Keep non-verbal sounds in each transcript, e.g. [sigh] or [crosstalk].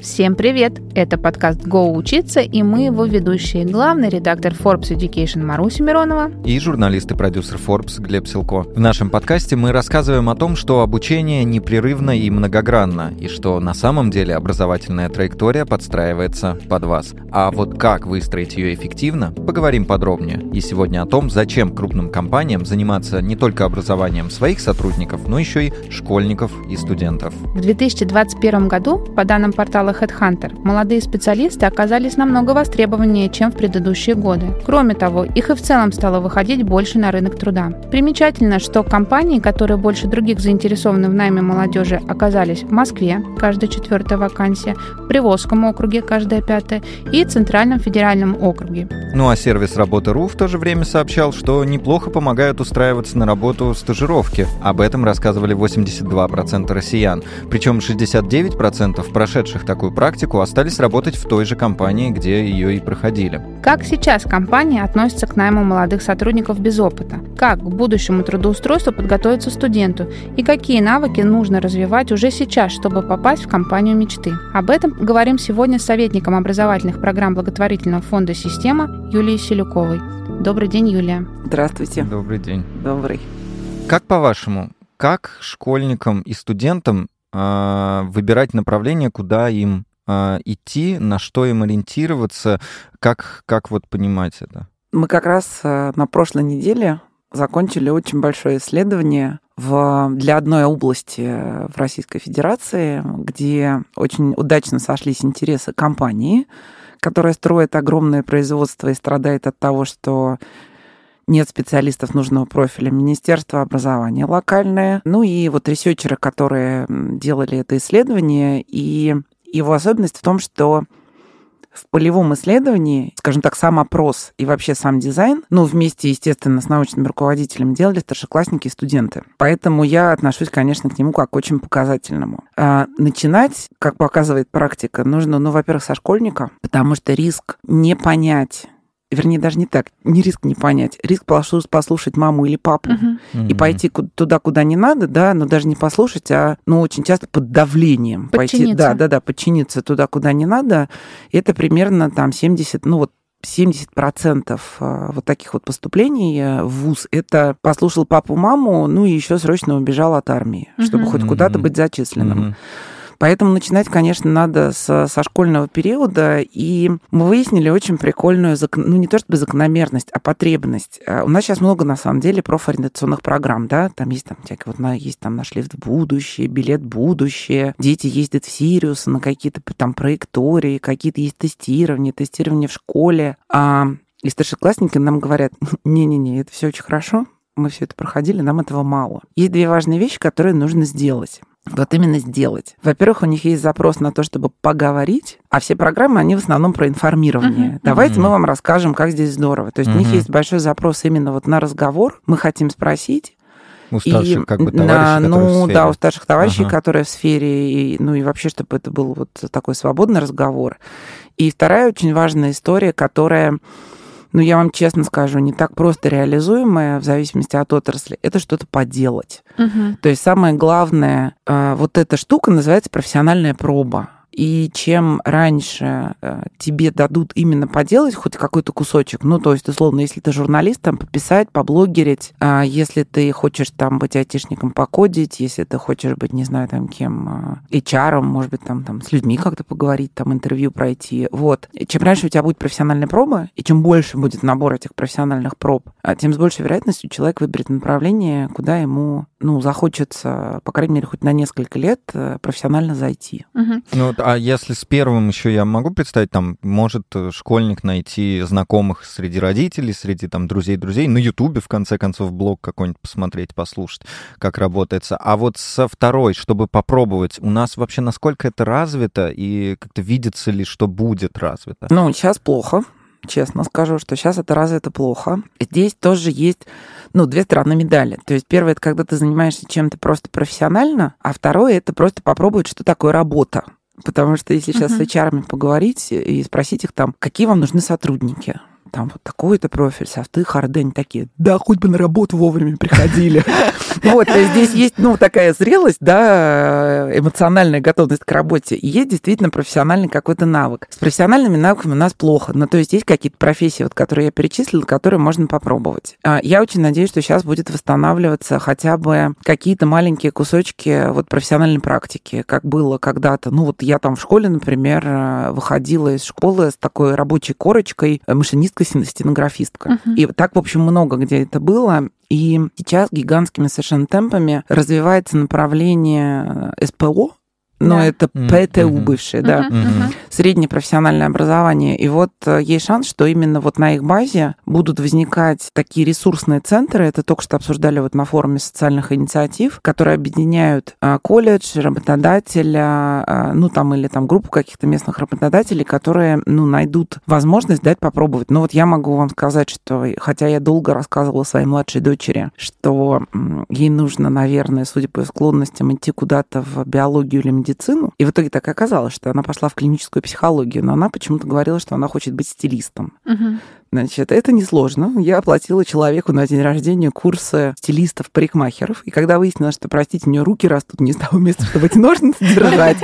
Всем привет! Это подкаст «Го учиться» и мы его ведущие. Главный редактор Forbes Education Маруся Миронова и журналист и продюсер Forbes Глеб Силко. В нашем подкасте мы рассказываем о том, что обучение непрерывно и многогранно, и что на самом деле образовательная траектория подстраивается под вас. А вот как выстроить ее эффективно, поговорим подробнее. И сегодня о том, зачем крупным компаниям заниматься не только образованием своих сотрудников, но еще и школьников и студентов. В 2021 году, по данным портала Headhunter, молодые специалисты оказались намного востребованнее, чем в предыдущие годы. Кроме того, их и в целом стало выходить больше на рынок труда. Примечательно, что компании, которые больше других заинтересованы в найме молодежи, оказались в Москве, каждая четвертая вакансия, в Приволжском округе, каждая пятая, и Центральном федеральном округе. Ну а сервис работы.ру в то же время сообщал, что неплохо помогают устраиваться на работу стажировки. Об этом рассказывали 82% россиян. Причем 69% прошедших такую такую практику, остались работать в той же компании, где ее и проходили. Как сейчас компания относится к найму молодых сотрудников без опыта? Как к будущему трудоустройству подготовиться студенту? И какие навыки нужно развивать уже сейчас, чтобы попасть в компанию мечты? Об этом говорим сегодня с советником образовательных программ благотворительного фонда «Система» Юлией Селюковой. Добрый день, Юлия. Здравствуйте. Добрый день. Добрый. Как по-вашему, как школьникам и студентам выбирать направление, куда им а, идти, на что им ориентироваться, как, как вот понимать это? Мы как раз э, на прошлой неделе закончили очень большое исследование в, для одной области в Российской Федерации, где очень удачно сошлись интересы компании, которая строит огромное производство и страдает от того, что нет специалистов нужного профиля, Министерство образования локальное, ну и вот ресерчеры, которые делали это исследование, и его особенность в том, что в полевом исследовании, скажем так, сам опрос и вообще сам дизайн, ну, вместе, естественно, с научным руководителем делали старшеклассники и студенты. Поэтому я отношусь, конечно, к нему как к очень показательному. А начинать, как показывает практика, нужно, ну, во-первых, со школьника, потому что риск не понять вернее, даже не так, не риск не понять, риск послушать маму или папу uh-huh. и пойти туда, куда не надо, да, но даже не послушать, а, ну, очень часто под давлением пойти, да, да, да, подчиниться туда, куда не надо, это примерно там 70, ну, вот 70% а, вот таких вот поступлений э, в ВУЗ. Это послушал папу-маму, ну и еще срочно убежал от армии, uh-huh. чтобы хоть куда-то быть зачисленным. Поэтому начинать, конечно, надо со, со школьного периода. И мы выяснили очень прикольную, ну не то чтобы закономерность, а потребность. А, у нас сейчас много, на самом деле, профориентационных программ, да, там есть там всякие, вот есть там наш лифт в будущее, билет в будущее, дети ездят в Сириус на какие-то там траектории, какие-то есть тестирования, тестирование в школе. А и старшеклассники нам говорят, [laughs] не-не-не, это все очень хорошо, мы все это проходили, нам этого мало. Есть две важные вещи, которые нужно сделать вот именно сделать. Во-первых, у них есть запрос на то, чтобы поговорить, а все программы, они в основном про информирование. Uh-huh. Давайте uh-huh. мы вам расскажем, как здесь здорово. То есть uh-huh. у них есть большой запрос именно вот на разговор. Мы хотим спросить, у старших и, как бы товарищей, на, Ну, да, у старших товарищей, ага. которые в сфере, и, ну и вообще, чтобы это был вот такой свободный разговор. И вторая очень важная история, которая ну, я вам честно скажу, не так просто реализуемое в зависимости от отрасли, это что-то поделать. Угу. То есть самое главное, а, вот эта штука называется профессиональная проба. И чем раньше э, тебе дадут именно поделать хоть какой-то кусочек, ну, то есть, условно, если ты журналист, там, пописать, поблогерить, а если ты хочешь там быть айтишником, покодить, если ты хочешь быть, не знаю, там, кем, э, HR, может быть, там, там, с людьми как-то поговорить, там, интервью пройти, вот. И чем раньше у тебя будет профессиональная проба, и чем больше будет набор этих профессиональных проб, а тем с большей вероятностью человек выберет направление, куда ему, ну, захочется, по крайней мере, хоть на несколько лет э, профессионально зайти. Угу. Ну, а если с первым еще я могу представить, там, может э, школьник найти знакомых среди родителей, среди там друзей друзей, на Ютубе, в конце концов, блог какой-нибудь посмотреть, послушать, как работается. А вот со второй, чтобы попробовать, у нас вообще насколько это развито и как-то видится ли, что будет развито? Ну, сейчас плохо честно скажу, что сейчас это развито плохо. Здесь тоже есть, ну, две стороны медали. То есть первое, это когда ты занимаешься чем-то просто профессионально, а второе, это просто попробовать, что такое работа. Потому что если сейчас с HR поговорить и спросить их там, какие вам нужны сотрудники, там вот такой-то профиль, софты, хардень такие, да, хоть бы на работу вовремя приходили. [laughs] Вот, здесь есть, ну, такая зрелость, да, эмоциональная готовность к работе, и есть действительно профессиональный какой-то навык. С профессиональными навыками у нас плохо, но то есть есть какие-то профессии, вот, которые я перечислила, которые можно попробовать. А, я очень надеюсь, что сейчас будет восстанавливаться хотя бы какие-то маленькие кусочки вот профессиональной практики, как было когда-то. Ну, вот я там в школе, например, э, выходила из школы с такой рабочей корочкой машинистка-стенографистка. Uh-huh. И так, в общем, много где это было. И сейчас гигантскими совершенно темпами развивается направление э, СПО, но да. это ПТУ mm-hmm. бывшее, да, mm-hmm. среднее профессиональное образование. И вот э, есть шанс, что именно вот на их базе будут возникать такие ресурсные центры, это только что обсуждали вот на форуме социальных инициатив, которые объединяют э, колледж, работодателя, э, ну там или там группу каких-то местных работодателей, которые, ну, найдут возможность дать попробовать. Но вот я могу вам сказать, что хотя я долго рассказывала своей младшей дочери, что ей нужно, наверное, судя по склонностям, идти куда-то в биологию или медицину. И в итоге так и оказалось, что она пошла в клиническую психологию, но она почему-то говорила, что она хочет быть стилистом. Угу. Значит, это несложно. Я оплатила человеку на день рождения курсы стилистов-парикмахеров. И когда выяснилось, что, простите, у нее руки растут не с того места, чтобы эти ножницы держать,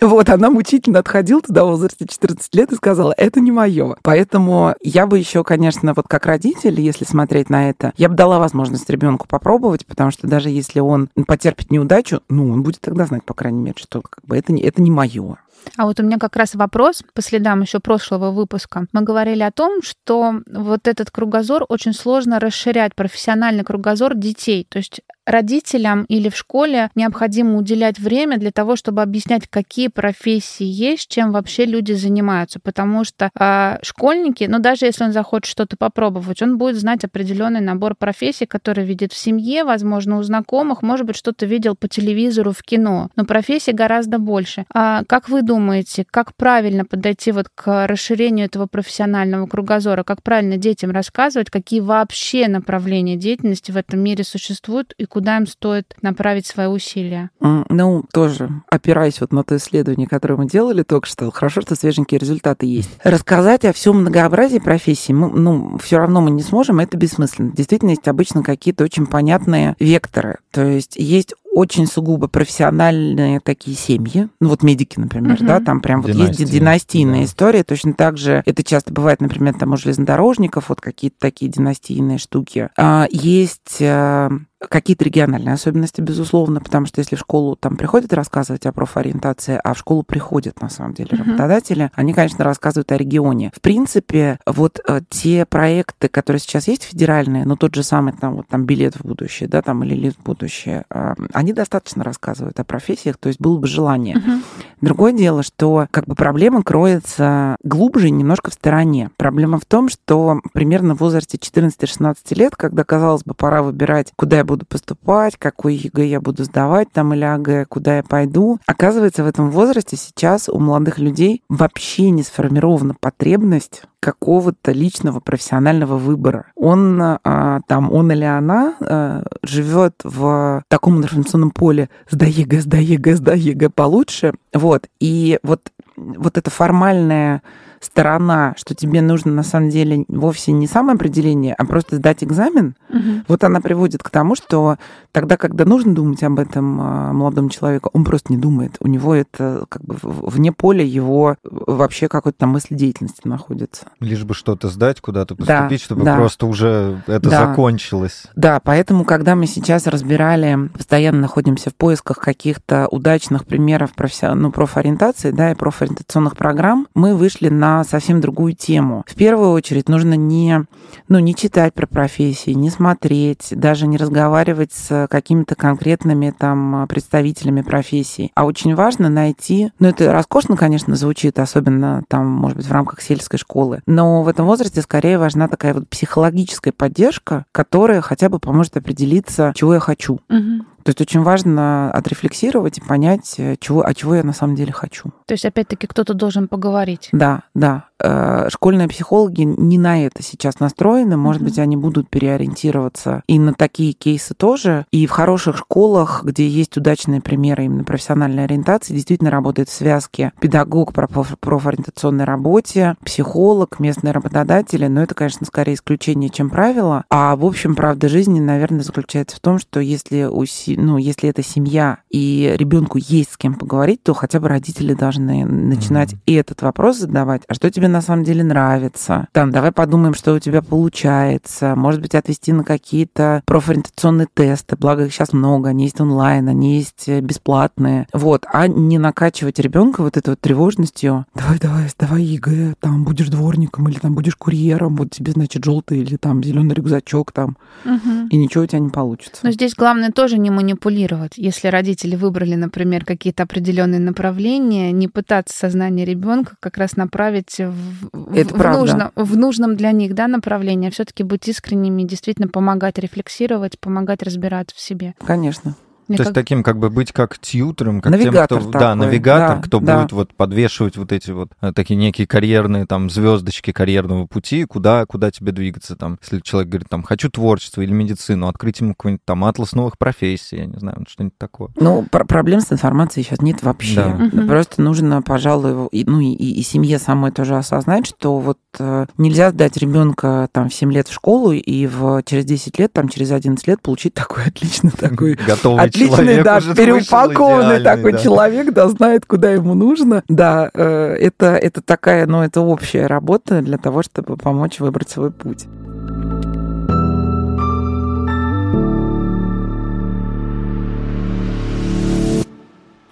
вот, она мучительно отходила туда в возрасте 14 лет и сказала, это не мое. Поэтому я бы еще, конечно, вот как родитель, если смотреть на это, я бы дала возможность ребенку попробовать, потому что даже если он потерпит неудачу, ну, он будет тогда знать, по крайней мере, что как бы это не, это не мое. А вот у меня как раз вопрос по следам еще прошлого выпуска. Мы говорили о том, что вот этот кругозор очень сложно расширять, профессиональный кругозор детей. То есть родителям или в школе необходимо уделять время для того, чтобы объяснять, какие профессии есть, чем вообще люди занимаются. Потому что э, школьники, ну даже если он захочет что-то попробовать, он будет знать определенный набор профессий, которые видит в семье, возможно, у знакомых, может быть, что-то видел по телевизору, в кино. Но профессий гораздо больше. А как вы думаете, как правильно подойти вот к расширению этого профессионального кругозора? Как правильно детям рассказывать, какие вообще направления деятельности в этом мире существуют и куда им стоит направить свои усилия? Ну, тоже опираясь вот на то исследование, которое мы делали только что, хорошо, что свеженькие результаты есть. Рассказать о всем многообразии профессий, мы, ну, все равно мы не сможем, это бессмысленно. Действительно, есть обычно какие-то очень понятные векторы. То есть есть очень сугубо профессиональные такие семьи, ну вот медики, например, угу. да, там прям Династии. вот есть династийная да. история, точно так же это часто бывает, например, там у железнодорожников вот какие-то такие династийные штуки. А, есть э, какие-то региональные особенности, безусловно, потому что если в школу там приходят рассказывать о профориентации, а в школу приходят, на самом деле, работодатели, uh-huh. они, конечно, рассказывают о регионе. В принципе, вот э, те проекты, которые сейчас есть федеральные, ну, тот же самый там, вот там билет в будущее, да, там, или лифт в будущее, э, они достаточно рассказывают о профессиях, то есть было бы желание. Uh-huh. Другое дело, что как бы проблема кроется глубже немножко в стороне. Проблема в том, что примерно в возрасте 14-16 лет, когда, казалось бы, пора выбирать, куда я буду поступать, какой ЕГЭ я буду сдавать там или ОГЭ, куда я пойду. Оказывается, в этом возрасте сейчас у молодых людей вообще не сформирована потребность какого-то личного профессионального выбора. Он а, там, он или она а, живет в таком информационном поле «сдай ЕГЭ, сдай ЕГЭ, сдай ЕГЭ получше». Вот. И вот, вот это формальное сторона, что тебе нужно на самом деле вовсе не самоопределение, а просто сдать экзамен, угу. вот она приводит к тому, что тогда, когда нужно думать об этом а, молодому человеку, он просто не думает. У него это как бы вне поля его вообще какой-то там мысли деятельности находится. Лишь бы что-то сдать, куда-то поступить, да, чтобы да. просто уже это да. закончилось. Да, поэтому, когда мы сейчас разбирали, постоянно находимся в поисках каких-то удачных примеров профи... ну, профориентации, да, и профориентационных программ, мы вышли на совсем другую тему. В первую очередь нужно не, ну, не читать про профессии, не смотреть, даже не разговаривать с какими-то конкретными там представителями профессий. А очень важно найти, ну, это роскошно, конечно, звучит, особенно там, может быть, в рамках сельской школы, но в этом возрасте скорее важна такая вот психологическая поддержка, которая хотя бы поможет определиться, чего я хочу. Угу. То есть очень важно отрефлексировать и понять, э, чего, а чего я на самом деле хочу. То есть, опять-таки, кто-то должен поговорить. Да, да. Э, школьные психологи не на это сейчас настроены. Может uh-huh. быть, они будут переориентироваться и на такие кейсы тоже. И в хороших школах, где есть удачные примеры именно профессиональной ориентации, действительно работает в связке педагог по профориентационной работе, психолог, местные работодатели. Но это, конечно, скорее исключение, чем правило. А в общем, правда жизни, наверное, заключается в том, что если, у, ну, если это семья и ребенку есть с кем поговорить, то хотя бы родители должны начинать mm-hmm. этот вопрос задавать. А что тебе на самом деле нравится? Там, давай подумаем, что у тебя получается. Может быть, отвести на какие-то профориентационные тесты. Благо их сейчас много. Они есть онлайн, они есть э, бесплатные. Вот. А не накачивать ребенка вот этой вот тревожностью. Давай, давай, давай ЕГЭ, там будешь дворником или там будешь курьером, вот тебе, значит, желтый или там зеленый рюкзачок там. Угу. И ничего у тебя не получится. Но здесь главное тоже не манипулировать. Если родители выбрали, например, какие-то определенные направления, не пытаться сознание ребенка как раз направить в, Это в, нужном, в нужном для них да, направлении, а все-таки быть искренними, действительно помогать рефлексировать, помогать разбираться в себе. Конечно. Мне То как... есть таким как бы быть как тьютером, как навигатор тем, кто... Такой. Да, навигатор, да, кто да. будет вот подвешивать вот эти вот э, такие некие карьерные там звездочки карьерного пути, куда, куда тебе двигаться там. Если человек говорит там, хочу творчество или медицину, открыть ему какой-нибудь там атлас новых профессий, я не знаю, что-нибудь такое. Ну, пр- проблем с информацией сейчас нет вообще. Да. Угу. Просто нужно, пожалуй, и, ну и, и семье самой тоже осознать, что вот э, нельзя сдать ребенка там в 7 лет в школу и в, через 10 лет, там через 11 лет получить [laughs] такой отличный такой... Готовый отличный, да, переупакованный такой да. человек, да, знает, куда ему нужно. Да, э, это, это такая, ну, это общая работа для того, чтобы помочь выбрать свой путь.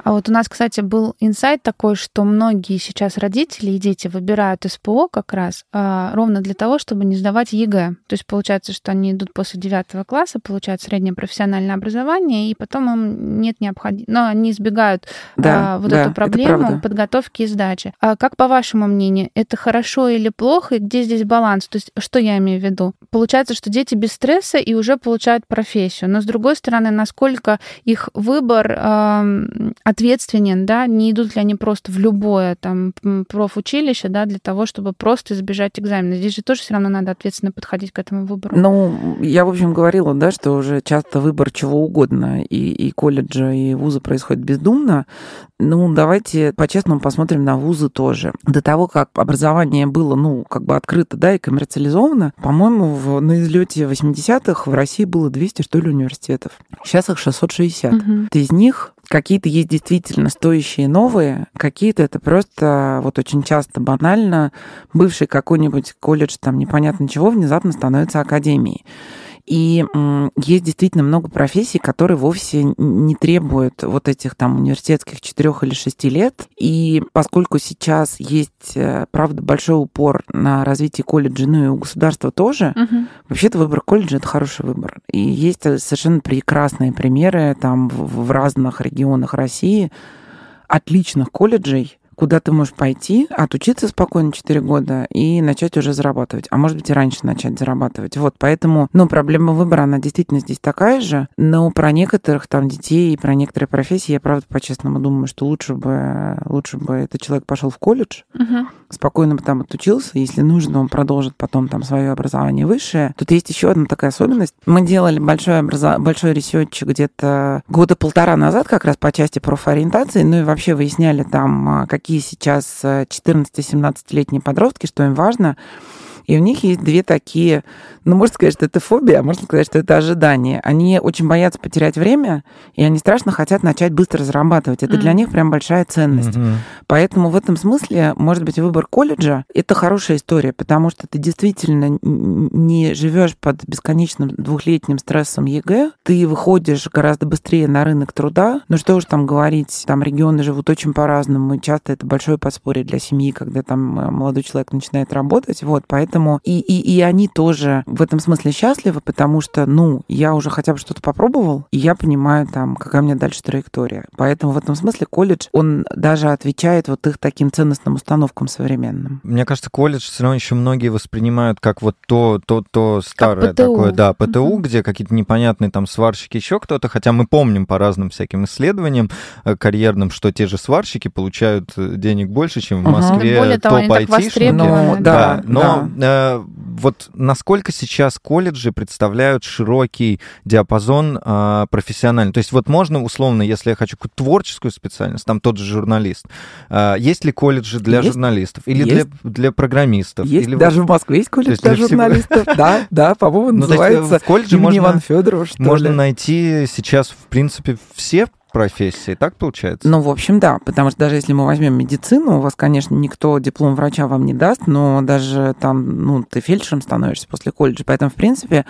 А вот у нас, кстати, был инсайт такой, что многие сейчас родители и дети выбирают СПО как раз а, ровно для того, чтобы не сдавать ЕГЭ. То есть получается, что они идут после девятого класса, получают среднее профессиональное образование, и потом им нет необходимости... Но они избегают да, а, вот да, эту проблему подготовки и сдачи. А как, по вашему мнению, это хорошо или плохо, и где здесь баланс? То есть что я имею в виду? Получается, что дети без стресса и уже получают профессию. Но, с другой стороны, насколько их выбор э, ответственен, да, не идут ли они просто в любое там профучилище, да, для того, чтобы просто избежать экзамена. Здесь же тоже все равно надо ответственно подходить к этому выбору. Ну, я, в общем, говорила, да, что уже часто выбор чего угодно и, и колледжа, и вуза происходит бездумно. Ну, давайте по-честному посмотрим на вузы тоже. До того, как образование было, ну, как бы открыто, да, и коммерциализовано, по-моему, в, на излете 80-х в России было 200, что ли, университетов. Сейчас их 660. Угу. Из них Какие-то есть действительно стоящие новые, какие-то это просто вот очень часто банально бывший какой-нибудь колледж там непонятно чего внезапно становится академией. И есть действительно много профессий, которые вовсе не требуют вот этих там университетских четырех или шести лет. И поскольку сейчас есть, э, правда, большой упор на развитие колледжа, ну и у государства тоже, угу. вообще-то выбор колледжа это хороший выбор. И есть совершенно прекрасные примеры там в разных регионах России отличных колледжей, куда ты можешь пойти, отучиться спокойно 4 года и начать уже зарабатывать. А может быть и раньше начать зарабатывать. Вот, поэтому, ну, проблема выбора, она действительно здесь такая же, но про некоторых там детей и про некоторые профессии я, правда, по-честному думаю, что лучше бы, лучше бы этот человек пошел в колледж, угу. спокойно бы там отучился, если нужно, он продолжит потом там свое образование высшее. Тут есть еще одна такая особенность. Мы делали большой, образо... большой ресерч где-то года полтора назад как раз по части профориентации, ну и вообще выясняли там, а, какие какие сейчас 14-17-летние подростки, что им важно. И у них есть две такие, ну, можно сказать, что это фобия, а можно сказать, что это ожидание. Они очень боятся потерять время, и они страшно хотят начать быстро зарабатывать. Это mm-hmm. для них прям большая ценность. Mm-hmm. Поэтому в этом смысле, может быть, выбор колледжа — это хорошая история, потому что ты действительно не живешь под бесконечным двухлетним стрессом ЕГЭ, ты выходишь гораздо быстрее на рынок труда. Ну что уж там говорить, там регионы живут очень по-разному, и часто это большое подспорье для семьи, когда там э, молодой человек начинает работать. Вот, поэтому Поэтому и, и, и они тоже в этом смысле счастливы, потому что, ну, я уже хотя бы что-то попробовал, и я понимаю там, какая у меня дальше траектория. Поэтому в этом смысле колледж, он даже отвечает вот их таким ценностным установкам современным. Мне кажется, колледж все равно еще многие воспринимают как вот то, то, то старое ПТУ. такое, да, ПТУ, Мгм. где какие-то непонятные там сварщики, еще кто-то, хотя мы помним по разным всяким исследованиям э, карьерным, что те же сварщики получают э, денег больше, чем в. Москве Более того, они так топ-айтишники. Ну, да. да. но э, вот насколько сейчас колледжи представляют широкий диапазон э, профессиональный? То есть вот можно условно, если я хочу какую-то творческую специальность, там тот же журналист, э, есть ли колледжи для Есть. журналистов или Есть. для, для программистов? Есть или даже в Москве есть колледж есть для для журналистов. [laughs] Да, да, по-моему, Ну, э, называется в колледже имени можно- Ивана Федорова, что можно найти сейчас, в принципе, все профессии, так получается? Ну, в общем, да, потому что даже если мы возьмем медицину, у вас, конечно, никто диплом врача вам не даст, но даже там, ну, ты фельдшером становишься после колледжа. Поэтому, в принципе,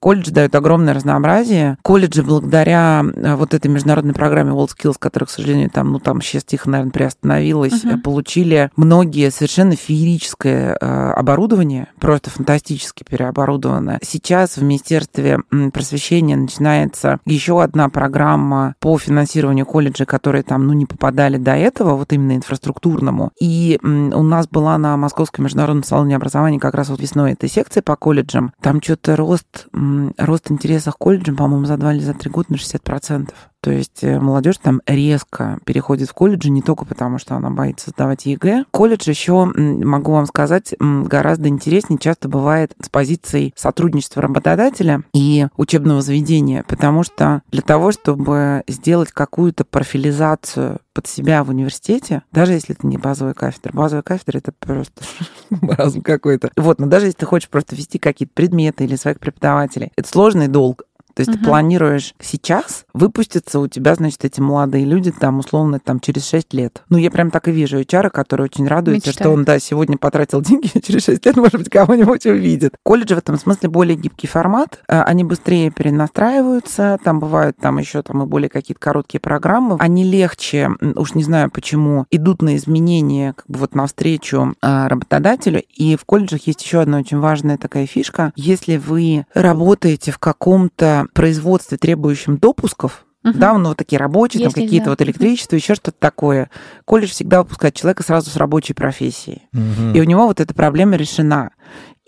колледж дает огромное разнообразие. Колледжи благодаря э, вот этой международной программе WorldSkills, которая, к сожалению, там, ну, там сейчас тихо, наверное, приостановилась, э, получили многие совершенно феерическое э, оборудование, просто фантастически переоборудованное. Сейчас в Министерстве просвещения начинается еще одна программа по финансированию колледжей, которые там, ну, не попадали до этого, вот именно инфраструктурному. И у нас была на Московском международном салоне образования как раз вот весной этой секции по колледжам. Там что-то рост, рост интереса к колледжам, по-моему, за два или за три года на 60%. То есть э, молодежь там резко переходит в колледжи не только потому, что она боится сдавать ЕГЭ. Колледж еще, могу вам сказать, гораздо интереснее часто бывает с позицией сотрудничества работодателя и учебного заведения, потому что для того, чтобы сделать какую-то профилизацию под себя в университете, даже если это не базовая кафедра, базовая кафедра это просто [laughs] маразм какой-то. Вот, но даже если ты хочешь просто вести какие-то предметы или своих преподавателей, это сложный долг. То есть Мгм. ты планируешь сейчас выпуститься у тебя, значит, эти молодые люди там условно там через 6 лет. Ну, я прям так и вижу HR, который очень радуется, Мечтает. что он, да, сегодня потратил [laughs] деньги, а через 6 лет, может быть, кого-нибудь увидит. Колледжи в этом смысле более гибкий формат. Э, Они быстрее перенастраиваются, там бывают там еще там и более какие-то короткие программы. Они легче, уж не знаю почему, идут на изменения как бы вот навстречу э, работодателю. И в колледжах есть еще одна очень важная такая фишка. Если вы работаете в каком-то производстве, требующем допусков, Мгм. да, ну, вот такие рабочие, там Если какие-то да. вот электричество, еще что-то такое. Колледж всегда выпускает человека сразу с рабочей профессией. Мгм. И у него вот эта проблема решена.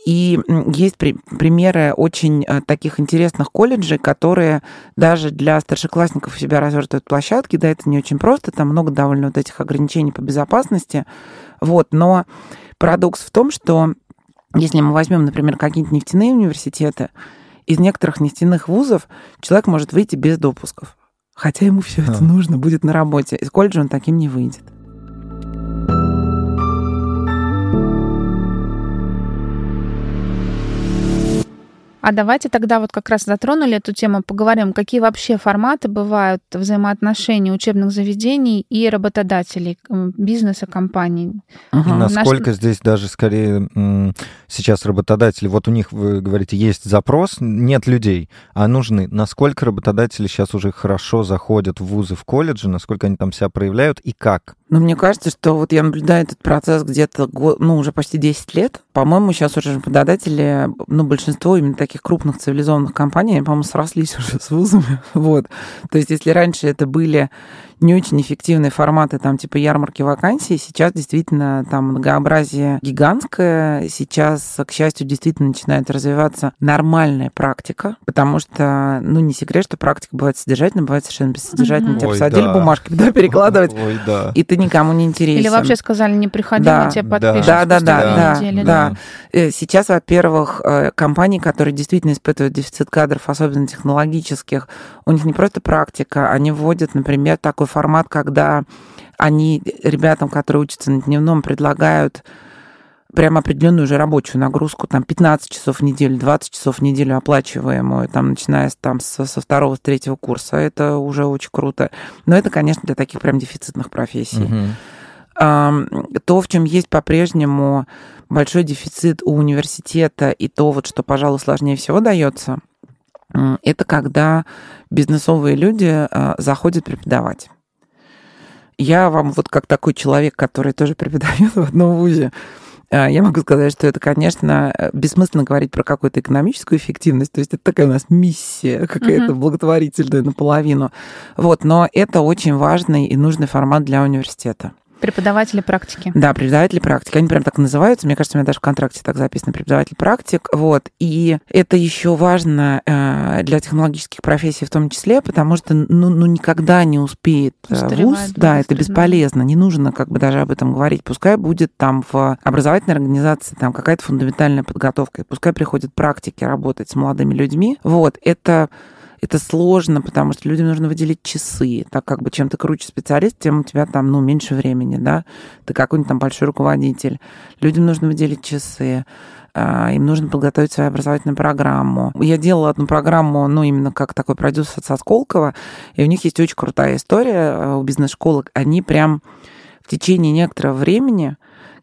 И есть при- примеры очень э, таких интересных колледжей, которые даже для старшеклассников у себя развертывают площадки. Да, это не очень просто, там много довольно вот этих ограничений по безопасности. Вот, но парадокс в том, что если мы возьмем, например, какие-нибудь нефтяные университеты, из некоторых нефтяных вузов человек может выйти без допусков. Хотя ему все это нужно будет на работе. Из колледжа он таким не выйдет. А давайте тогда вот как раз затронули эту тему, поговорим, какие вообще форматы бывают взаимоотношений учебных заведений и работодателей, бизнеса, компаний. И нас- насколько здесь даже скорее сейчас работодатели, вот у них, вы говорите, есть запрос, нет людей, а нужны. Насколько работодатели сейчас уже хорошо заходят в вузы, в колледжи, насколько они там себя проявляют и как? Но мне кажется, что вот я наблюдаю этот процесс где-то, ну, уже почти 10 лет. По-моему, сейчас уже работодатели, ну, большинство именно таких крупных цивилизованных компаний, по-моему, срослись [laughs] уже с вузами. Вот. То есть, если раньше это были не очень эффективные форматы, там, типа ярмарки вакансий, сейчас действительно там многообразие гигантское. Сейчас, к счастью, действительно начинает развиваться нормальная практика, потому что, ну, не секрет, что практика бывает содержательная, бывает совершенно бессодержательная. Мгм. Тебя Ой, посадили да. бумажки, да, перекладывать, Ой, да. и ты никому не интересен. Или вообще сказали, не приходи, Да. мы тебе Да. подпишем Да, да, да, две да, недели. да. Э, Сейчас, во-первых, э, компании, которые действительно испытывают дефицит кадров, особенно технологических, у них не просто практика, они вводят, например, такой формат, когда они ребятам, которые учатся на дневном, предлагают прям определенную уже рабочую нагрузку, там 15 часов в неделю, 20 часов в неделю оплачиваемую, там, начиная с, там, со, со второго, с третьего курса. Это уже очень круто. Но это, конечно, для таких прям дефицитных профессий. Ам, то, в чем есть по-прежнему большой дефицит у университета, и то, вот, что, пожалуй, сложнее всего дается, это когда бизнесовые люди а, заходят преподавать. Я вам вот как такой человек, который тоже преподает в одном вузе, я могу сказать, что это, конечно, э, бессмысленно говорить про какую-то экономическую эффективность. То есть это такая у нас миссия какая-то Мгм. благотворительная наполовину. Вот, но это очень важный и нужный формат для университета. Преподаватели практики. Да, преподаватели практики. Они прям так называются. Мне кажется, у меня даже в контракте так записано преподаватель практик. Вот. И это еще важно э, для технологических профессий в том числе, потому что ну, ну никогда не успеет э, Устаревает вуз. Да, это да. бесполезно. Не нужно как бы даже об этом говорить. Пускай будет там в образовательной организации там какая-то фундаментальная подготовка. Пускай приходят практики работать с молодыми людьми. Вот. Это это сложно, потому что людям нужно выделить часы. Так как бы чем ты круче специалист, тем у тебя там, ну, меньше времени, да. Ты какой-нибудь там большой руководитель. Людям нужно выделить часы а, им нужно подготовить свою образовательную программу. Я делала одну программу, ну, именно как такой продюсер со Сколково, и у них есть очень крутая история э, у бизнес-школы. Они прям в течение некоторого времени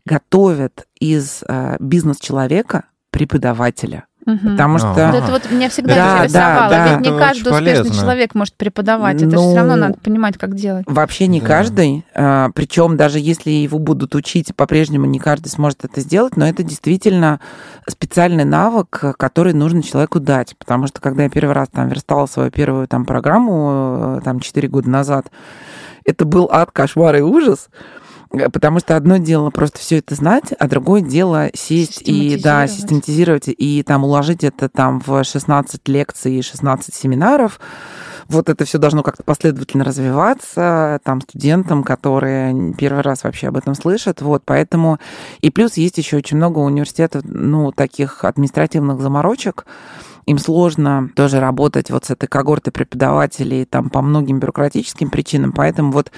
готовят из э, бизнес-человека преподавателя. Мгм. Потому что... Вот это вот меня всегда Да, интересовало. да, да. Ведь не Это каждый успешный полезно. человек может преподавать. Это же Ну, все равно надо понимать, как делать. Вообще не Да. каждый, причем даже если его будут учить, по-прежнему не каждый сможет это сделать, но это действительно специальный навык, который нужно человеку дать, потому что когда я первый раз там верстала свою первую там программу э, там 4 года назад, это был ад, кошмар и ужас, Потому что одно дело просто все это знать, а другое дело сесть и да, Систематизировать. систематизировать и там уложить это там в 16 лекций и 16 семинаров. Вот это все должно как-то последовательно развиваться там студентам, которые первый раз вообще об этом слышат. Вот, поэтому и плюс есть еще очень много университетов, ну, таких административных заморочек, им сложно тоже работать вот с этой когортой преподавателей там по многим бюрократическим причинам, поэтому вот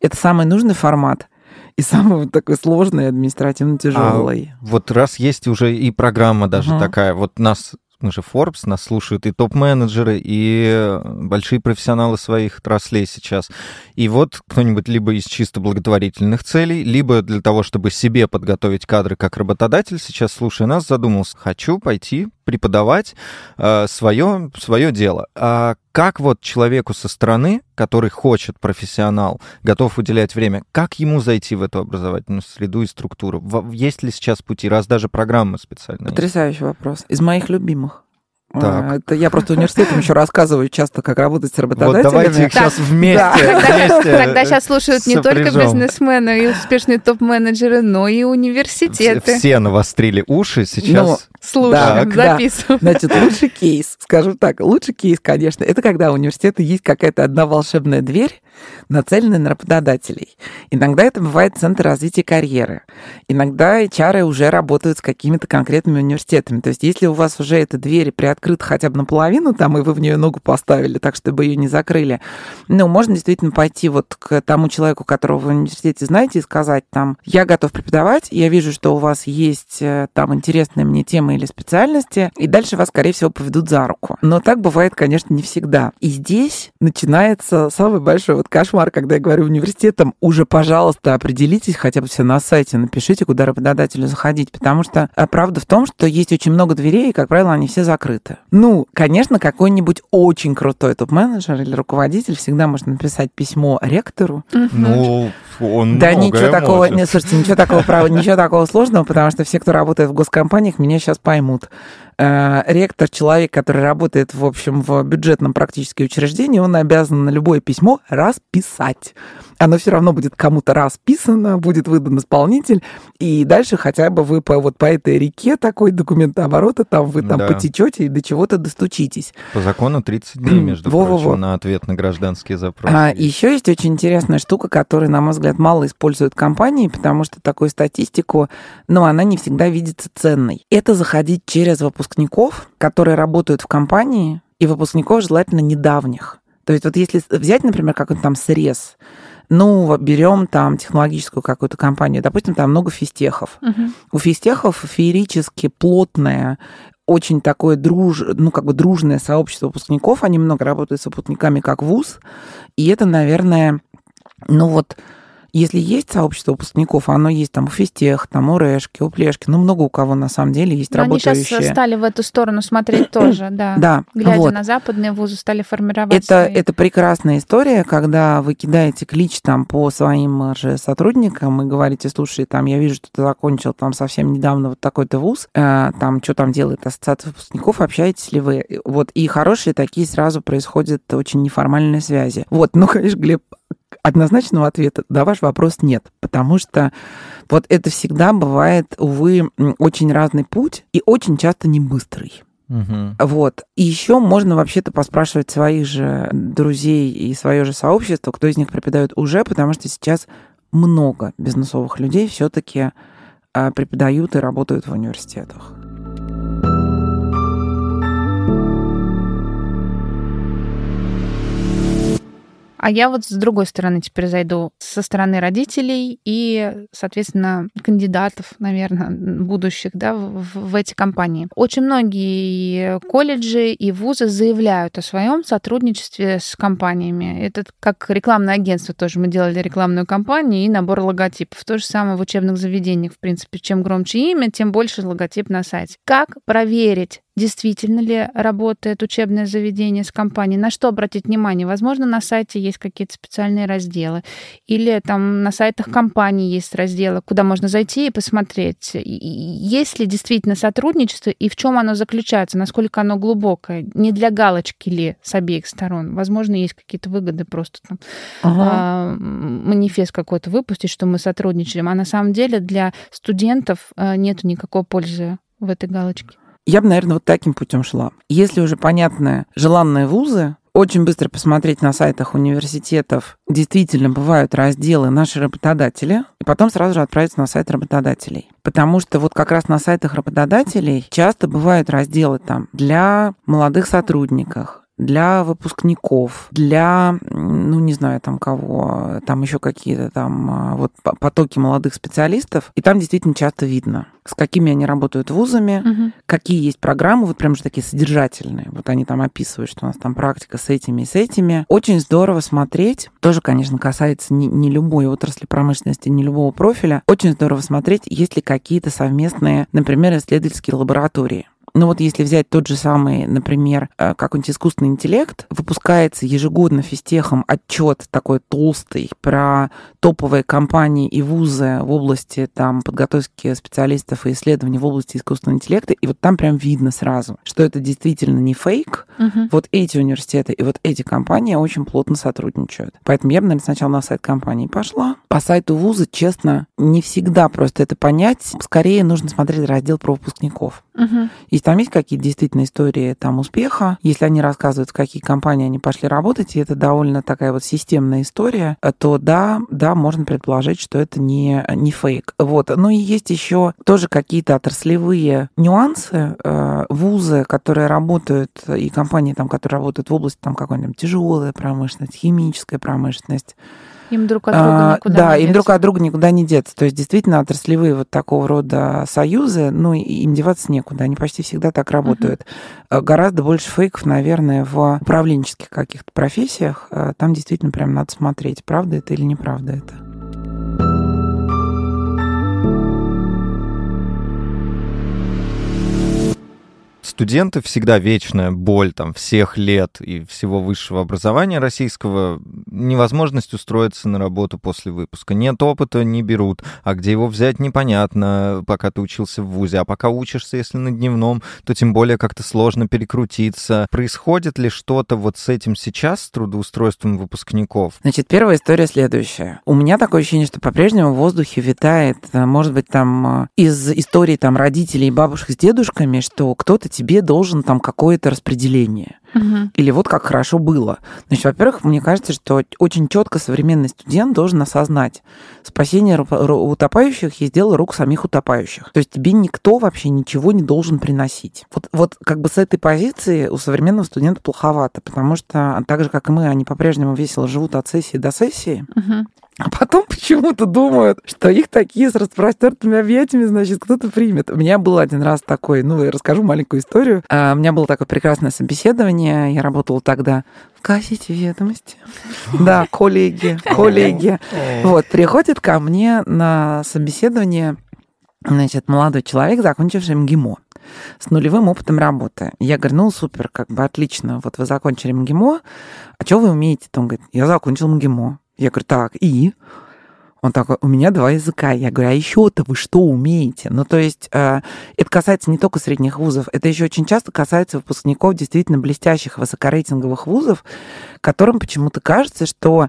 это самый нужный формат [laughs] и самый вот такой сложный и административно тяжелый. Вот раз есть уже и программа даже Мгм. такая, вот нас мы же Forbes, нас слушают и топ-менеджеры, и э, большие профессионалы своих отраслей сейчас. И вот кто-нибудь либо из чисто благотворительных целей, либо для того, чтобы себе подготовить кадры как работодатель, сейчас, слушая нас, задумался, хочу пойти преподавать свое, свое дело. А как вот человеку со стороны, который хочет профессионал, готов уделять время, как ему зайти в эту образовательную среду и структуру? Есть ли сейчас пути, раз даже программы специальные? Потрясающий вопрос. Из моих любимых. Так. А, Это я просто университетом еще рассказываю часто, как работать с Вот работодателями. давайте их Так, сейчас вместе, Тогда, вместе тогда сейчас слушают не только бизнесмены и успешные топ-менеджеры, но и Все, университеты. все навострили уши Ну, сейчас. [laughs] Слушаем, Так, да. записываем. Значит, лучший кейс, скажу так, лучший кейс, конечно, это когда у университета есть какая-то одна волшебная дверь, нацеленная на работодателей. Иногда это бывает центр развития карьеры. Иногда HR уже работают с какими-то конкретными университетами. То есть если у вас уже эта дверь приоткрыта хотя бы наполовину, там, и вы в нее ногу поставили, так, чтобы ее не закрыли, ну, можно действительно пойти вот к тому человеку, которого вы в университете знаете, и сказать там, я готов преподавать, я вижу, что у вас есть э, там интересные мне темы или специальности, и дальше вас, скорее всего, поведут за руку. Но так бывает, конечно, не всегда. И здесь начинается самый большой вот кошмар, когда я говорю университетам, уже, пожалуйста, определитесь хотя бы все на сайте, напишите, куда работодателю заходить, потому что а, правда в том, что есть очень много дверей, и, как правило, они все закрыты. Ну, конечно, какой-нибудь очень крутой топ-менеджер или руководитель всегда может написать письмо ректору, Ну, он да ничего такого, может. не, слушайте, ничего такого, прав- ничего такого сложного, потому что все, кто работает в госкомпаниях, меня сейчас поймут. Э, Ректор, человек, который работает, в общем, в бюджетном практически учреждении, он обязан на любое письмо расписать. Оно все равно будет кому-то расписано, будет выдан исполнитель, и дальше хотя бы вы по, вот по этой реке такой документооборота, там вы там Да. потечете и до чего-то достучитесь. По закону 30 дней, [clears throat] между Во-во-во. прочим, на ответ на гражданские запросы. А, еще есть очень интересная штука, которую, на мой взгляд, мало используют компании, потому что такую статистику, ну, она не всегда видится ценной. Это заходить через выпускников, которые работают в компании, и выпускников желательно недавних. То есть вот если взять, например, какой-то там срез, ну, берем там технологическую какую-то компанию, допустим, там много физтехов. Мгм. У физтехов феерически плотное, очень такое друж, ну, как бы дружное сообщество выпускников. Они много работают с выпускниками как вуз. И это, наверное, ну вот, если есть сообщество выпускников, оно есть там у физтех, там у Рэшки, у Плешки, ну, много у кого на самом деле есть Но они сейчас работающие. стали в эту сторону смотреть [clears throat] тоже, да. Да, Глядя вот. на западные вузы, стали формировать Это, свои. это прекрасная история, когда вы кидаете клич там по своим же сотрудникам и говорите, слушай, там я вижу, что ты закончил там совсем недавно вот такой-то вуз, э, там что там делает ассоциация выпускников, общаетесь ли вы? Вот, и хорошие такие сразу происходят очень неформальные связи. Вот, ну, конечно, Глеб, однозначного ответа на ваш вопрос нет, потому что вот это всегда бывает, увы, очень разный путь и очень часто не быстрый. Угу. Вот. И еще можно вообще-то поспрашивать своих же друзей и свое же сообщество, кто из них преподает уже, потому что сейчас много бизнесовых людей все-таки а, преподают и работают в университетах. А я вот с другой стороны теперь зайду, со стороны родителей и, соответственно, кандидатов, наверное, будущих, да, в, в эти компании. Очень многие колледжи и вузы заявляют о своем сотрудничестве с компаниями. Это как рекламное агентство тоже. Мы делали рекламную кампанию и набор логотипов. То же самое в учебных заведениях, в принципе. Чем громче имя, тем больше логотип на сайте. Как проверить действительно ли работает учебное заведение с компанией, на что обратить внимание. Возможно, на сайте есть какие-то специальные разделы, или там на сайтах компании есть разделы, куда можно зайти и посмотреть, есть ли действительно сотрудничество и в чем оно заключается, насколько оно глубокое, не для галочки ли с обеих сторон. Возможно, есть какие-то выгоды просто там ага. а, манифест какой-то выпустить, что мы сотрудничаем, а на самом деле для студентов а, нет никакой пользы в этой галочке. Я бы, наверное, вот таким путем шла. Если уже понятные желанные вузы, очень быстро посмотреть на сайтах университетов, действительно бывают разделы «Наши работодатели», и потом сразу же отправиться на сайт работодателей. Потому что вот как раз на сайтах работодателей часто бывают разделы там для молодых сотрудников, для выпускников, для, ну, не знаю, там кого, там еще какие-то там а, вот потоки молодых специалистов. И там действительно часто видно, с какими они работают вузами, угу. какие есть программы, вот прям же такие содержательные. Вот они там описывают, что у нас там практика с этими и с этими. Очень здорово смотреть. Тоже, конечно, касается не, не любой отрасли промышленности, не любого профиля. Очень здорово смотреть, есть ли какие-то совместные, например, исследовательские лаборатории. Ну вот если взять тот же самый, например, э, какой-нибудь искусственный интеллект, выпускается ежегодно физтехом отчет такой толстый про топовые компании и вузы в области там подготовки специалистов и исследований в области искусственного интеллекта, и вот там прям видно сразу, что это действительно не фейк. Угу. Вот эти университеты и вот эти компании очень плотно сотрудничают. Поэтому я бы, наверное, сначала на сайт компании пошла. По сайту вуза, честно, не всегда просто это понять. Скорее нужно смотреть раздел про выпускников. Угу. И там есть какие-то действительно истории там успеха, если они рассказывают, в какие компании они пошли работать, и это довольно такая вот системная история, то да, да, можно предположить, что это не, не фейк. Вот. Ну и есть еще тоже какие-то отраслевые нюансы, э, вузы, которые работают, и компании, там, которые работают в области там, какой-нибудь тяжелая промышленность, химическая промышленность, им друг от друга а, никуда Да, им друг от друга никуда не деться. То есть действительно отраслевые вот такого рода союзы, ну, им деваться некуда. Они почти всегда так работают. Uh-huh. Гораздо больше фейков, наверное, в управленческих каких-то профессиях. А, там действительно прям надо смотреть, правда это или неправда это. Студенты всегда вечная боль там всех лет и всего высшего образования российского, невозможность устроиться на работу после выпуска. Нет опыта, не берут, а где его взять непонятно, пока ты учился в ВУЗе, а пока учишься, если на дневном, то тем более как-то сложно перекрутиться. Происходит ли что-то вот с этим сейчас, с трудоустройством выпускников? Значит, первая история следующая. У меня такое ощущение, что по-прежнему в воздухе витает, э, может быть, там э, из истории там родителей бабушек с дедушками, что кто-то тебе тебе должен там какое-то распределение. Угу. Или вот как хорошо было. Значит, во-первых, мне кажется, что очень четко современный студент должен осознать, спасение утопающих есть дело рук самих утопающих. То есть тебе никто вообще ничего не должен приносить. Вот, вот как бы с этой позиции у современного студента плоховато, потому что так же, как и мы, они по-прежнему весело живут от сессии до сессии. Угу. А потом [laughs] почему-то думают, что их такие с распростертыми объятиями, значит, кто-то примет. У меня был один раз такой, ну, я расскажу маленькую историю. А, у меня было такое прекрасное собеседование. Я работала тогда в газете «Ведомости». Да, коллеги, коллеги. Вот, приходит ко мне на собеседование, значит, молодой человек, закончивший МГИМО с нулевым опытом работы. Я говорю, ну, супер, как бы отлично, вот вы закончили МГИМО, а что вы умеете? Он говорит, я закончил МГИМО. Я говорю, так, и? Он такой, у меня два языка. Я говорю, а еще-то вы что умеете? Ну, то есть э, это касается не только средних вузов, это еще очень часто касается выпускников действительно блестящих высокорейтинговых вузов, которым почему-то кажется, что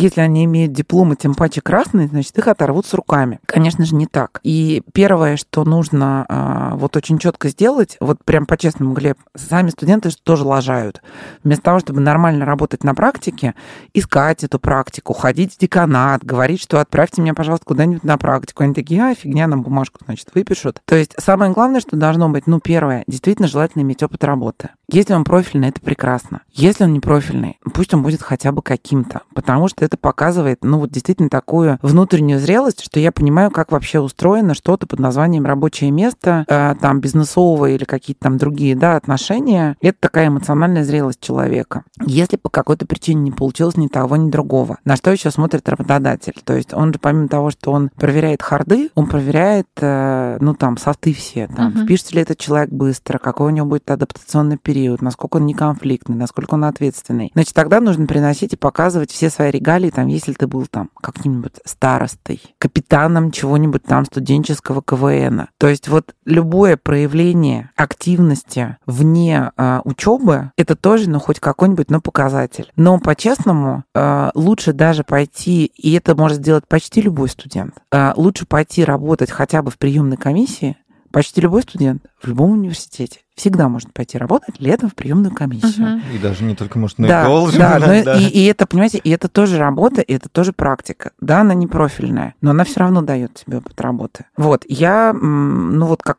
если они имеют дипломы, тем паче красные, значит, их оторвут с руками. Конечно же, не так. И первое, что нужно а, вот очень четко сделать, вот прям по-честному, Глеб, сами студенты тоже лажают. Вместо того, чтобы нормально работать на практике, искать эту практику, ходить в деканат, говорить, что отправьте меня, пожалуйста, куда-нибудь на практику. Они такие, а, фигня, нам бумажку, значит, выпишут. То есть самое главное, что должно быть, ну, первое, действительно желательно иметь опыт работы. Если он профильный, это прекрасно. Если он не профильный, пусть он будет хотя бы каким-то, потому что это показывает, ну, вот действительно такую внутреннюю зрелость, что я понимаю, как вообще устроено что-то под названием рабочее место, э, там, бизнесовое или какие-то там другие, да, отношения. Это такая эмоциональная зрелость человека. Если по какой-то причине не получилось ни того, ни другого, на что еще смотрит работодатель? То есть он же помимо того, что он проверяет харды, он проверяет, э, ну, там, софты все, там, uh-huh. впишется ли этот человек быстро, какой у него будет адаптационный период, период, насколько он неконфликтный, насколько он ответственный. Значит, тогда нужно приносить и показывать все свои регалии, там, если ты был там каким-нибудь старостой, капитаном чего-нибудь там студенческого КВН. То есть вот любое проявление активности вне э, учебы, это тоже, ну, хоть какой-нибудь, но показатель. Но по-честному, э, лучше даже пойти, и это может сделать почти любой студент, э, лучше пойти работать хотя бы в приемной комиссии, почти любой студент в любом университете всегда может пойти работать летом в приемную комиссию. Угу. И даже не только, может, на да, ЭКОЛ да, [laughs] но да. И, и это, понимаете, и это тоже работа, и это тоже практика. Да, она не профильная, но она все равно дает тебе опыт работы. Вот, я, ну вот как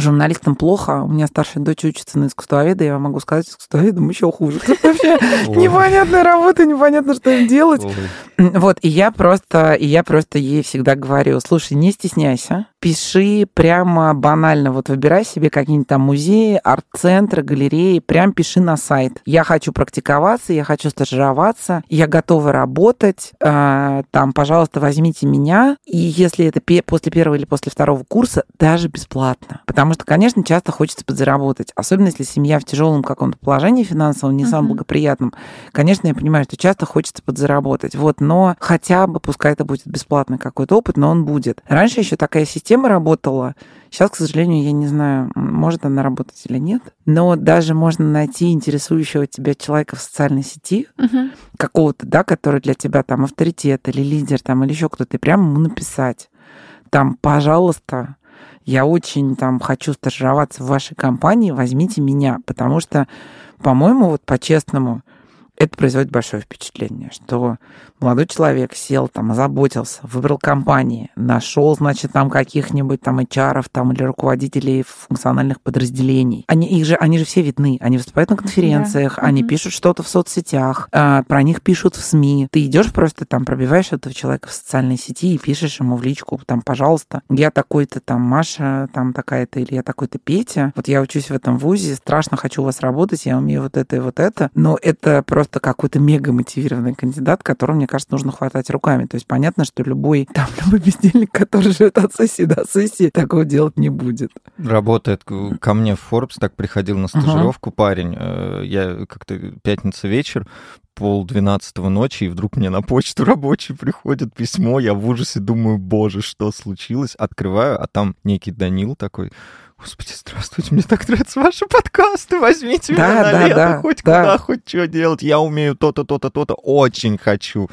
журналистам плохо. У меня старшая дочь учится на искусствоведа, я могу сказать, искусствоведам еще хуже. [laughs] Вообще непонятная работа, непонятно, что им делать. Вот, и я просто, и я просто ей всегда говорю, слушай, не стесняйся, пиши прямо банально, вот выбирай себе какие-нибудь там музеи, арт-центры, галереи, прям пиши на сайт. Я хочу практиковаться, я хочу стажироваться, я готова работать, э, там, пожалуйста, возьмите меня, и если это после первого или после второго курса, даже бесплатно. Потому что, конечно, часто хочется подзаработать, особенно если семья в тяжелом каком-то положении финансовом, не самом благоприятном. Конечно, я понимаю, что часто хочется подзаработать. Вот, но хотя бы, пускай это будет бесплатный какой-то опыт, но он будет. Раньше еще такая система работала. Сейчас, к сожалению, я не знаю, может она работать или нет. Но даже можно найти интересующего тебя человека в социальной сети, uh-huh. какого-то, да, который для тебя там авторитет или лидер там или еще кто-то, и прямо ему написать там, пожалуйста, я очень там хочу стажироваться в вашей компании, возьмите меня, потому что, по-моему, вот по-честному, это производит большое впечатление, что молодой человек сел там, озаботился, выбрал компании, нашел, значит, там каких-нибудь там HR там, или руководителей функциональных подразделений. Они, их же, они же все видны, они выступают на конференциях, да. они mm-hmm. пишут что-то в соцсетях, а, про них пишут в СМИ. Ты идешь просто там, пробиваешь этого человека в социальной сети и пишешь ему в личку, там, пожалуйста, я такой-то там Маша, там такая-то, или я такой-то Петя, вот я учусь в этом вузе, страшно хочу у вас работать, я умею вот это и вот это, но это просто просто какой-то мега мотивированный кандидат, которого, мне кажется, нужно хватать руками. То есть понятно, что любой, [laughs] там, любой бездельник, который живет от сессии до сессии, такого делать не будет. Работает ко мне в Forbes, так приходил на стажировку uh-huh. парень. Э, я как-то пятница вечер, пол двенадцатого ночи, и вдруг мне на почту [laughs] рабочий приходит письмо, я в ужасе думаю, боже, что случилось? Открываю, а там некий Данил такой, Господи, здравствуйте, мне так нравятся ваши подкасты, возьмите да, меня на да, лето, да, хоть да. куда, хоть что делать, я умею то-то, то-то, то-то, очень хочу.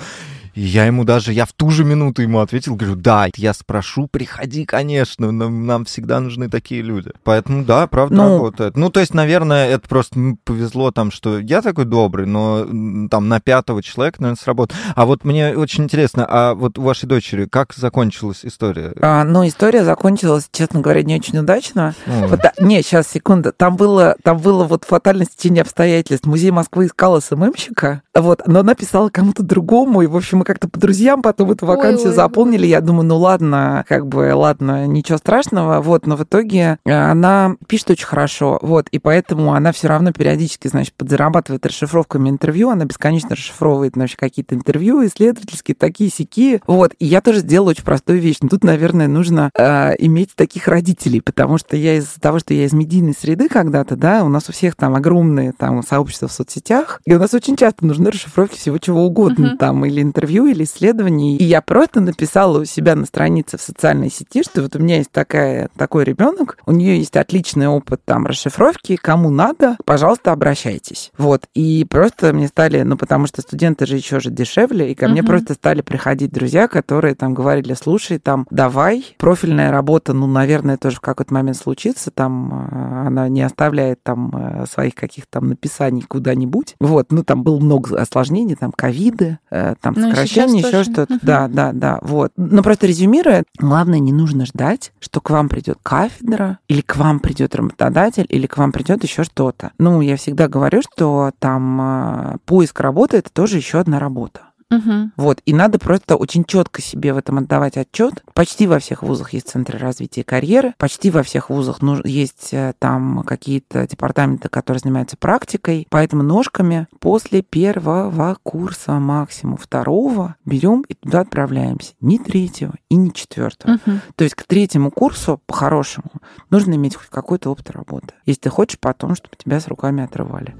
И я ему даже, я в ту же минуту ему ответил, говорю, да, я спрошу, приходи, конечно, нам, нам всегда нужны такие люди. Поэтому, да, правда ну, работает. Ну, то есть, наверное, это просто повезло там, что я такой добрый, но там на пятого человека, наверное, сработал. А вот мне очень интересно, а вот у вашей дочери как закончилась история? А, ну, история закончилась, честно говоря, не очень удачно. Вот, да, не, сейчас, секунда. Там было, там было вот фатальное стечение обстоятельств. Музей Москвы искал СММщика, вот, но она писала кому-то другому, и, в общем, мы как-то по друзьям потом эту вакансию ой, ой, заполнили. Я думаю, ну ладно, как бы, ладно, ничего страшного. Вот, но в итоге э, она пишет очень хорошо. Вот, и поэтому она все равно периодически, значит, подзарабатывает расшифровками интервью. Она бесконечно расшифровывает, значит, какие-то интервью исследовательские, такие сики. Вот, и я тоже сделала очень простую вещь. Но тут, наверное, нужно э, иметь таких родителей, потому что я из-за того, что я из медийной среды когда-то, да, у нас у всех там огромные там сообщества в соцсетях, и у нас очень часто нужны расшифровки всего чего угодно, uh-huh. там, или интервью интервью или исследований, и я просто написала у себя на странице в социальной сети, что вот у меня есть такая, такой ребенок, у нее есть отличный опыт там расшифровки, кому надо, пожалуйста, обращайтесь. Вот, и просто мне стали, ну, потому что студенты же еще же дешевле, и ко мне просто стали приходить друзья, которые там говорили, слушай, там, давай, профильная работа, ну, наверное, тоже в какой-то момент случится, там, э, она не оставляет там э, своих каких-то там написаний куда-нибудь. Вот, ну, там было много осложнений, там, ковиды, э, там, ну, сокращения, еще что-то. Да, да, да, вот. Но просто резюмируя, главное, не нужно ждать, что к вам придет кафедра, или к вам придет работодатель, или к вам придет еще что-то. Ну, я всегда говорю, что там поиск работы это тоже еще одна работа. Угу. Вот, и надо просто очень четко себе в этом отдавать отчет. Почти во всех вузах есть центры развития карьеры, почти во всех вузах есть э, там какие-то департаменты, которые занимаются практикой, поэтому ножками после первого курса, максимум второго, берем и туда отправляемся. Ни третьего и ни четвертого. Угу. То есть к третьему курсу, по-хорошему, нужно иметь хоть какой-то опыт работы, если ты хочешь потом, чтобы тебя с руками отрывали.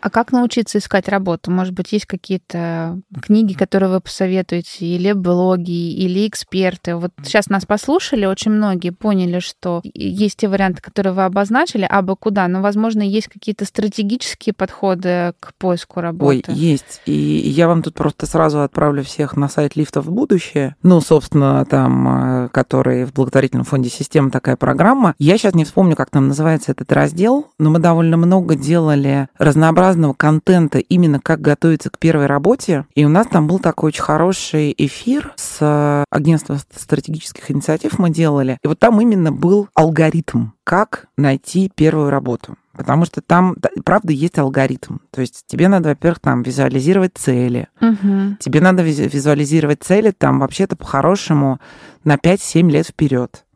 А как научиться искать работу? Может быть, есть какие-то книги, которые вы посоветуете, или блоги, или эксперты? Вот сейчас нас послушали, очень многие поняли, что есть те варианты, которые вы обозначили, а бы куда. Но, возможно, есть какие-то стратегические подходы к поиску работы. Ой, есть. И я вам тут просто сразу отправлю всех на сайт «Лифтов в будущее». Ну, собственно, там, э, который в благотворительном фонде «Система» такая программа. Я сейчас не вспомню, как там называется этот раздел, но мы довольно много делали разнообразных разного контента именно как готовиться к первой работе. И у нас там был такой очень хороший эфир с э, агентством стратегических инициатив мы делали. И вот там именно был алгоритм, как найти первую работу. Потому что там, правда, есть алгоритм. То есть тебе надо, во-первых, там визуализировать цели. Угу. Тебе надо визуализировать цели там вообще-то по-хорошему на 5-7 лет вперед.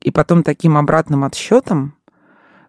И потом таким обратным отсчетом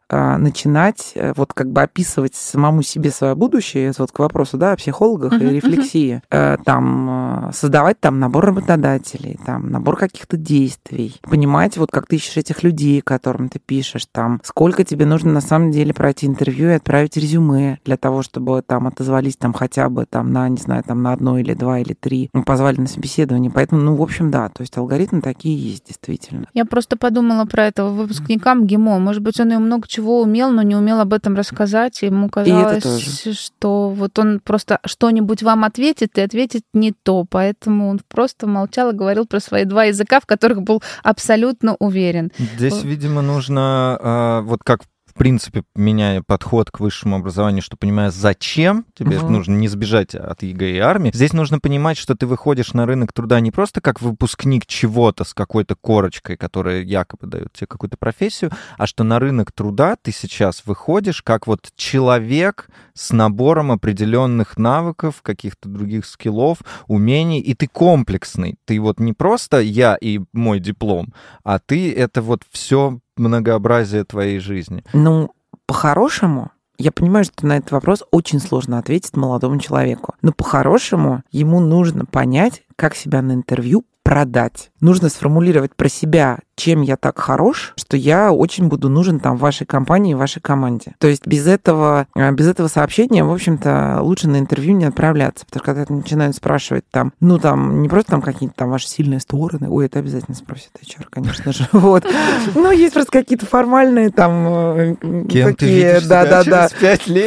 начинать э, вот как бы описывать самому себе свое будущее, вот к вопросу, да, о психологах uh-huh, и рефлексии, uh-huh. там создавать там набор работодателей, там набор каких-то действий, понимать вот как ты ищешь этих людей, которым ты пишешь, там сколько тебе нужно на самом деле пройти интервью и отправить резюме для того, чтобы там отозвались там хотя бы там на, не знаю, там на одно или два или три, ну, позвали на собеседование, поэтому, ну, в общем, да, то есть алгоритмы такие есть действительно. Я просто подумала про этого выпускника МГИМО, может быть, он и много чего умел, но не умел об этом рассказать. И ему казалось, и что вот он просто что-нибудь вам ответит и ответит не то. Поэтому он просто молчал и говорил про свои два языка, в которых был абсолютно уверен. Здесь, видимо, нужно, а, вот как в принципе, меняя подход к высшему образованию, что понимая, зачем тебе угу. нужно не сбежать от ЕГЭ и армии, здесь нужно понимать, что ты выходишь на рынок труда не просто как выпускник чего-то с какой-то корочкой, которая якобы дает тебе какую-то профессию, а что на рынок труда ты сейчас выходишь как вот человек с набором определенных навыков, каких-то других скиллов, умений, и ты комплексный. Ты вот не просто я и мой диплом, а ты это вот все многообразие твоей жизни? Ну, по-хорошему, я понимаю, что на этот вопрос очень сложно ответить молодому человеку. Но по-хорошему ему нужно понять, как себя на интервью продать. Нужно сформулировать про себя, чем я так хорош, что я очень буду нужен там вашей компании, вашей команде. То есть без этого, э, без этого сообщения, в общем-то, лучше на интервью не отправляться, потому что когда начинают спрашивать там, ну там, не просто там какие-то там ваши сильные стороны, ой, это обязательно спросит HR, конечно же, [laughs] вот. Ну, есть просто какие-то формальные там э, такие, да, да, да,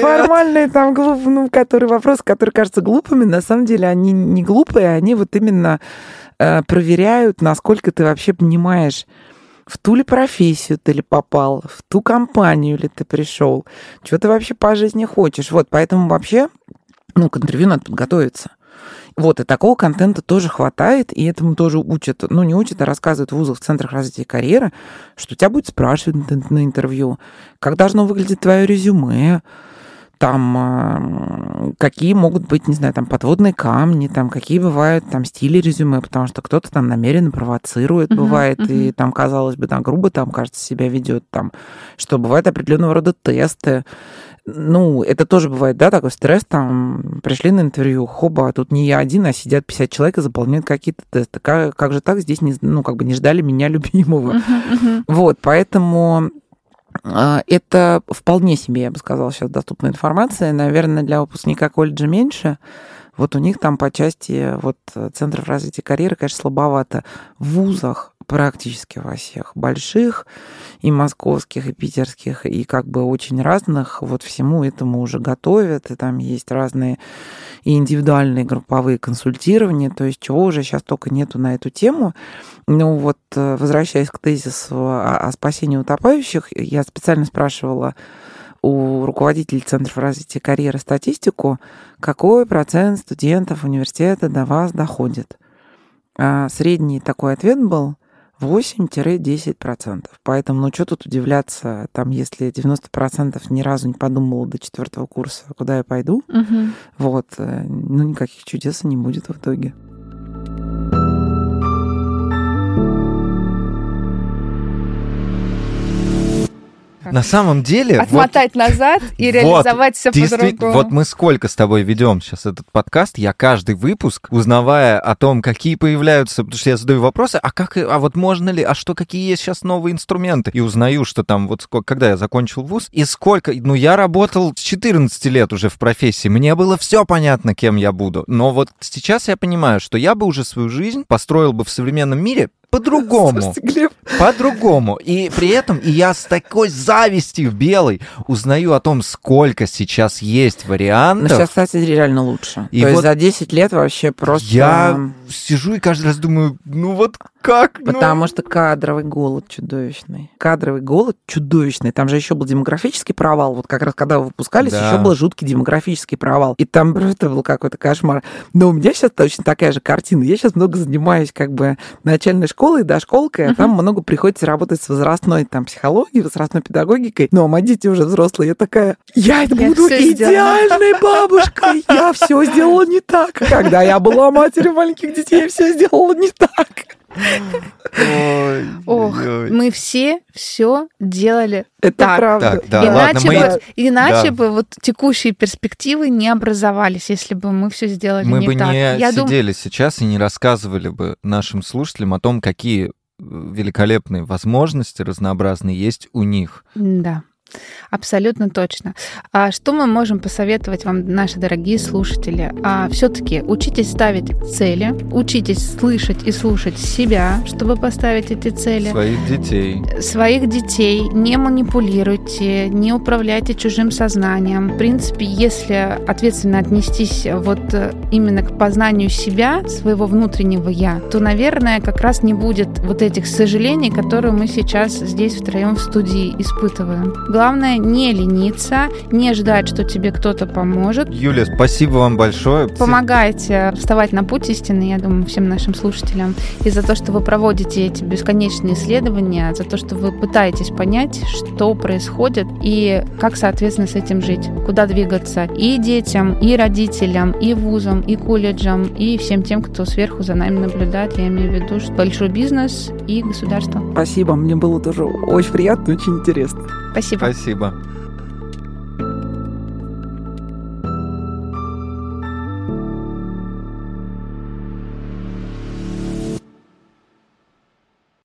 формальные там ну, которые вопросы, которые кажутся глупыми, на самом деле они не глупые, они вот именно проверяют, насколько ты вообще понимаешь, в ту ли профессию ты ли попал, в ту компанию ли ты пришел, что ты вообще по жизни хочешь. Вот, поэтому вообще, ну, к интервью надо подготовиться. Вот, и такого контента тоже хватает, и этому тоже учат, ну, не учат, а рассказывают в вузах, в центрах развития карьеры, что тебя будет спрашивать на интервью, как должно выглядеть твое резюме, там а, какие могут быть, не знаю, там подводные камни, там какие бывают там стили резюме, потому что кто-то там намеренно провоцирует, uh-huh, бывает, uh-huh. и там, казалось бы, там грубо там, кажется, себя ведет, там, что бывают определенного рода тесты. Ну, это тоже бывает, да, такой стресс, там, пришли на интервью, хоба, а тут не я один, а сидят 50 человек и заполняют какие-то тесты. Как, как же так здесь, не, ну, как бы не ждали меня [laughs] любимого. Uh-huh, uh-huh. Вот, поэтому это вполне себе, я бы сказала, сейчас доступная информация. Наверное, для выпускника колледжа меньше. Вот у них там по части вот, центров развития карьеры, конечно, слабовато. В вузах практически во всех больших, и московских, и питерских, и как бы очень разных, вот всему этому уже готовят, и там есть разные и индивидуальные групповые консультирования, то есть чего уже сейчас только нету на эту тему. Ну вот, э, возвращаясь к тезису о, о спасении утопающих, я специально спрашивала у руководителей Центров развития карьеры статистику, какой процент студентов университета до вас доходит. А средний такой ответ был 8-10%. Поэтому, ну что тут удивляться, там, если 90% ни разу не подумала до четвертого курса, куда я пойду, угу. вот, э, ну никаких чудес не будет в итоге. На самом деле... Отмотать вот, назад и реализовать вот, все по-другому. Вот мы сколько с тобой ведем сейчас этот подкаст, я каждый выпуск, узнавая о том, какие появляются, потому что я задаю вопросы, а как, а вот можно ли, а что, какие есть сейчас новые инструменты, и узнаю, что там, вот сколько, когда я закончил вуз, и сколько, ну, я работал с 14 лет уже в профессии, мне было все понятно, кем я буду, но вот сейчас я понимаю, что я бы уже свою жизнь построил бы в современном мире по-другому. По-другому. И при этом и я с такой завистью белой узнаю о том, сколько сейчас есть вариантов. Но сейчас, кстати, реально лучше. И То вот есть за 10 лет вообще просто... Я сижу и каждый раз думаю, ну вот как? Ну? Потому что кадровый голод чудовищный. Кадровый голод чудовищный. Там же еще был демографический провал. Вот как раз когда вы выпускались, да. еще был жуткий демографический провал. И там это был какой-то кошмар. Но у меня сейчас точно такая же картина. Я сейчас много занимаюсь как бы начальной школой, дошколкой, а uh-huh. там много приходится работать с возрастной там психологией, возрастной педагогикой. Но мои дети уже взрослые. Я такая, я, я буду идеальной сделала. бабушкой. Я все сделала не так. Когда я была матерью маленьких детей, я все сделала не так. Ой, Ох, ой. мы все все делали Это так. правда. Так, да, иначе ладно, бы, мы... иначе да. бы вот текущие перспективы не образовались, если бы мы все сделали мы не бы так. не Я сидели дум... сейчас и не рассказывали бы нашим слушателям о том, какие великолепные возможности разнообразные есть у них. Да. Абсолютно точно. А что мы можем посоветовать вам, наши дорогие слушатели? А, Все-таки учитесь ставить цели, учитесь слышать и слушать себя, чтобы поставить эти цели. Своих детей. Своих детей. Не манипулируйте, не управляйте чужим сознанием. В принципе, если ответственно отнестись вот э, именно к познанию себя, своего внутреннего я, то, наверное, как раз не будет вот этих сожалений, которые мы сейчас здесь втроем в студии испытываем. Главное не лениться, не ждать, что тебе кто-то поможет. Юлия, спасибо вам большое. Помогайте вставать на путь истины, я думаю, всем нашим слушателям. И за то, что вы проводите эти бесконечные исследования, за то, что вы пытаетесь понять, что происходит и как, соответственно, с этим жить. Куда двигаться и детям, и родителям, и вузам, и колледжам, и всем тем, кто сверху за нами наблюдает. Я имею в виду что большой бизнес и государство. Спасибо, мне было тоже очень приятно, очень интересно. Спасибо. Спасибо.